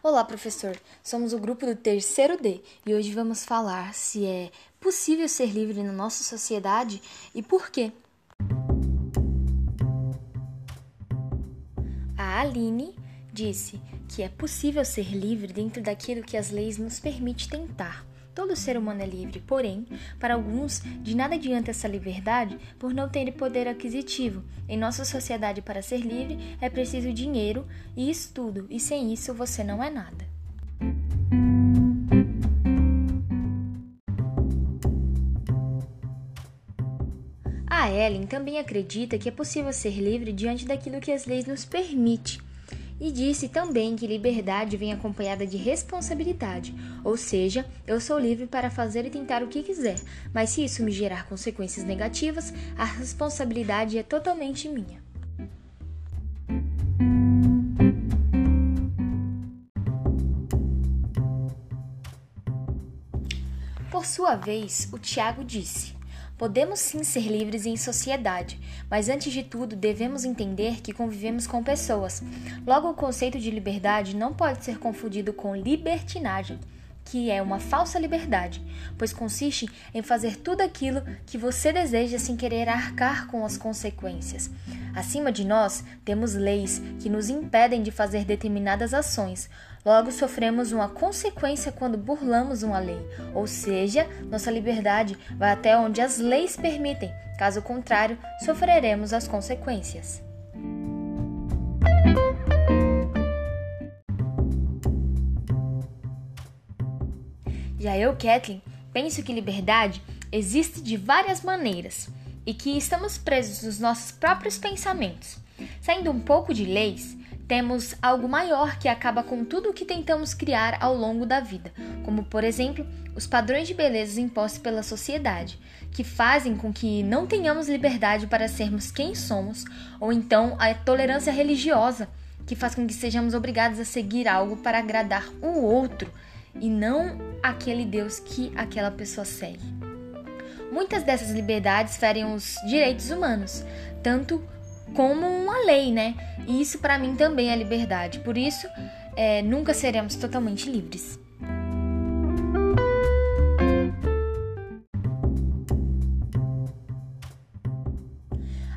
Olá, professor. Somos o grupo do terceiro D e hoje vamos falar se é possível ser livre na nossa sociedade e por quê. A Aline disse que é possível ser livre dentro daquilo que as leis nos permitem tentar. Todo ser humano é livre, porém, para alguns, de nada adianta essa liberdade por não ter poder aquisitivo. Em nossa sociedade, para ser livre, é preciso dinheiro e estudo, e sem isso você não é nada. A Ellen também acredita que é possível ser livre diante daquilo que as leis nos permitem e disse também que liberdade vem acompanhada de responsabilidade, ou seja, eu sou livre para fazer e tentar o que quiser, mas se isso me gerar consequências negativas, a responsabilidade é totalmente minha. Por sua vez, o Tiago disse: Podemos sim ser livres em sociedade, mas antes de tudo devemos entender que convivemos com pessoas. Logo, o conceito de liberdade não pode ser confundido com libertinagem, que é uma falsa liberdade, pois consiste em fazer tudo aquilo que você deseja sem querer arcar com as consequências. Acima de nós, temos leis que nos impedem de fazer determinadas ações. Logo, sofremos uma consequência quando burlamos uma lei, ou seja, nossa liberdade vai até onde as leis permitem, caso contrário, sofreremos as consequências. Já eu, Kathleen, penso que liberdade existe de várias maneiras e que estamos presos nos nossos próprios pensamentos. Saindo um pouco de leis, temos algo maior que acaba com tudo o que tentamos criar ao longo da vida, como por exemplo, os padrões de beleza impostos pela sociedade, que fazem com que não tenhamos liberdade para sermos quem somos, ou então a tolerância religiosa, que faz com que sejamos obrigados a seguir algo para agradar o outro e não aquele Deus que aquela pessoa segue. Muitas dessas liberdades ferem os direitos humanos, tanto como uma lei, né? E isso para mim também é liberdade. Por isso, é, nunca seremos totalmente livres.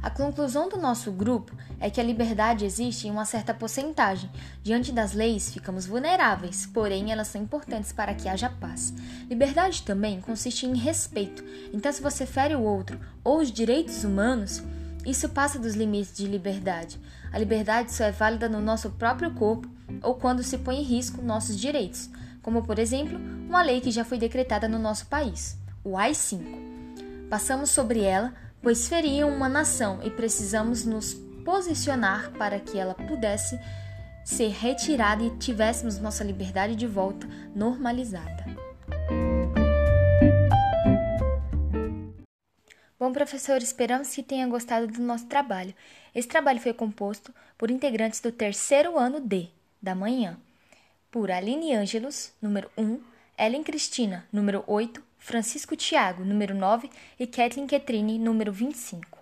A conclusão do nosso grupo é que a liberdade existe em uma certa porcentagem. Diante das leis, ficamos vulneráveis, porém elas são importantes para que haja paz. Liberdade também consiste em respeito. Então, se você fere o outro ou os direitos humanos, isso passa dos limites de liberdade. A liberdade só é válida no nosso próprio corpo ou quando se põe em risco nossos direitos, como por exemplo, uma lei que já foi decretada no nosso país, o AI-5. Passamos sobre ela pois feriam uma nação e precisamos nos posicionar para que ela pudesse ser retirada e tivéssemos nossa liberdade de volta normalizada. Bom, professor, esperamos que tenha gostado do nosso trabalho. Esse trabalho foi composto por integrantes do terceiro ano D, da manhã, por Aline Ângelos, número 1, Ellen Cristina, número 8, Francisco Tiago, número 9, e Kathleen Ketrini, número 25.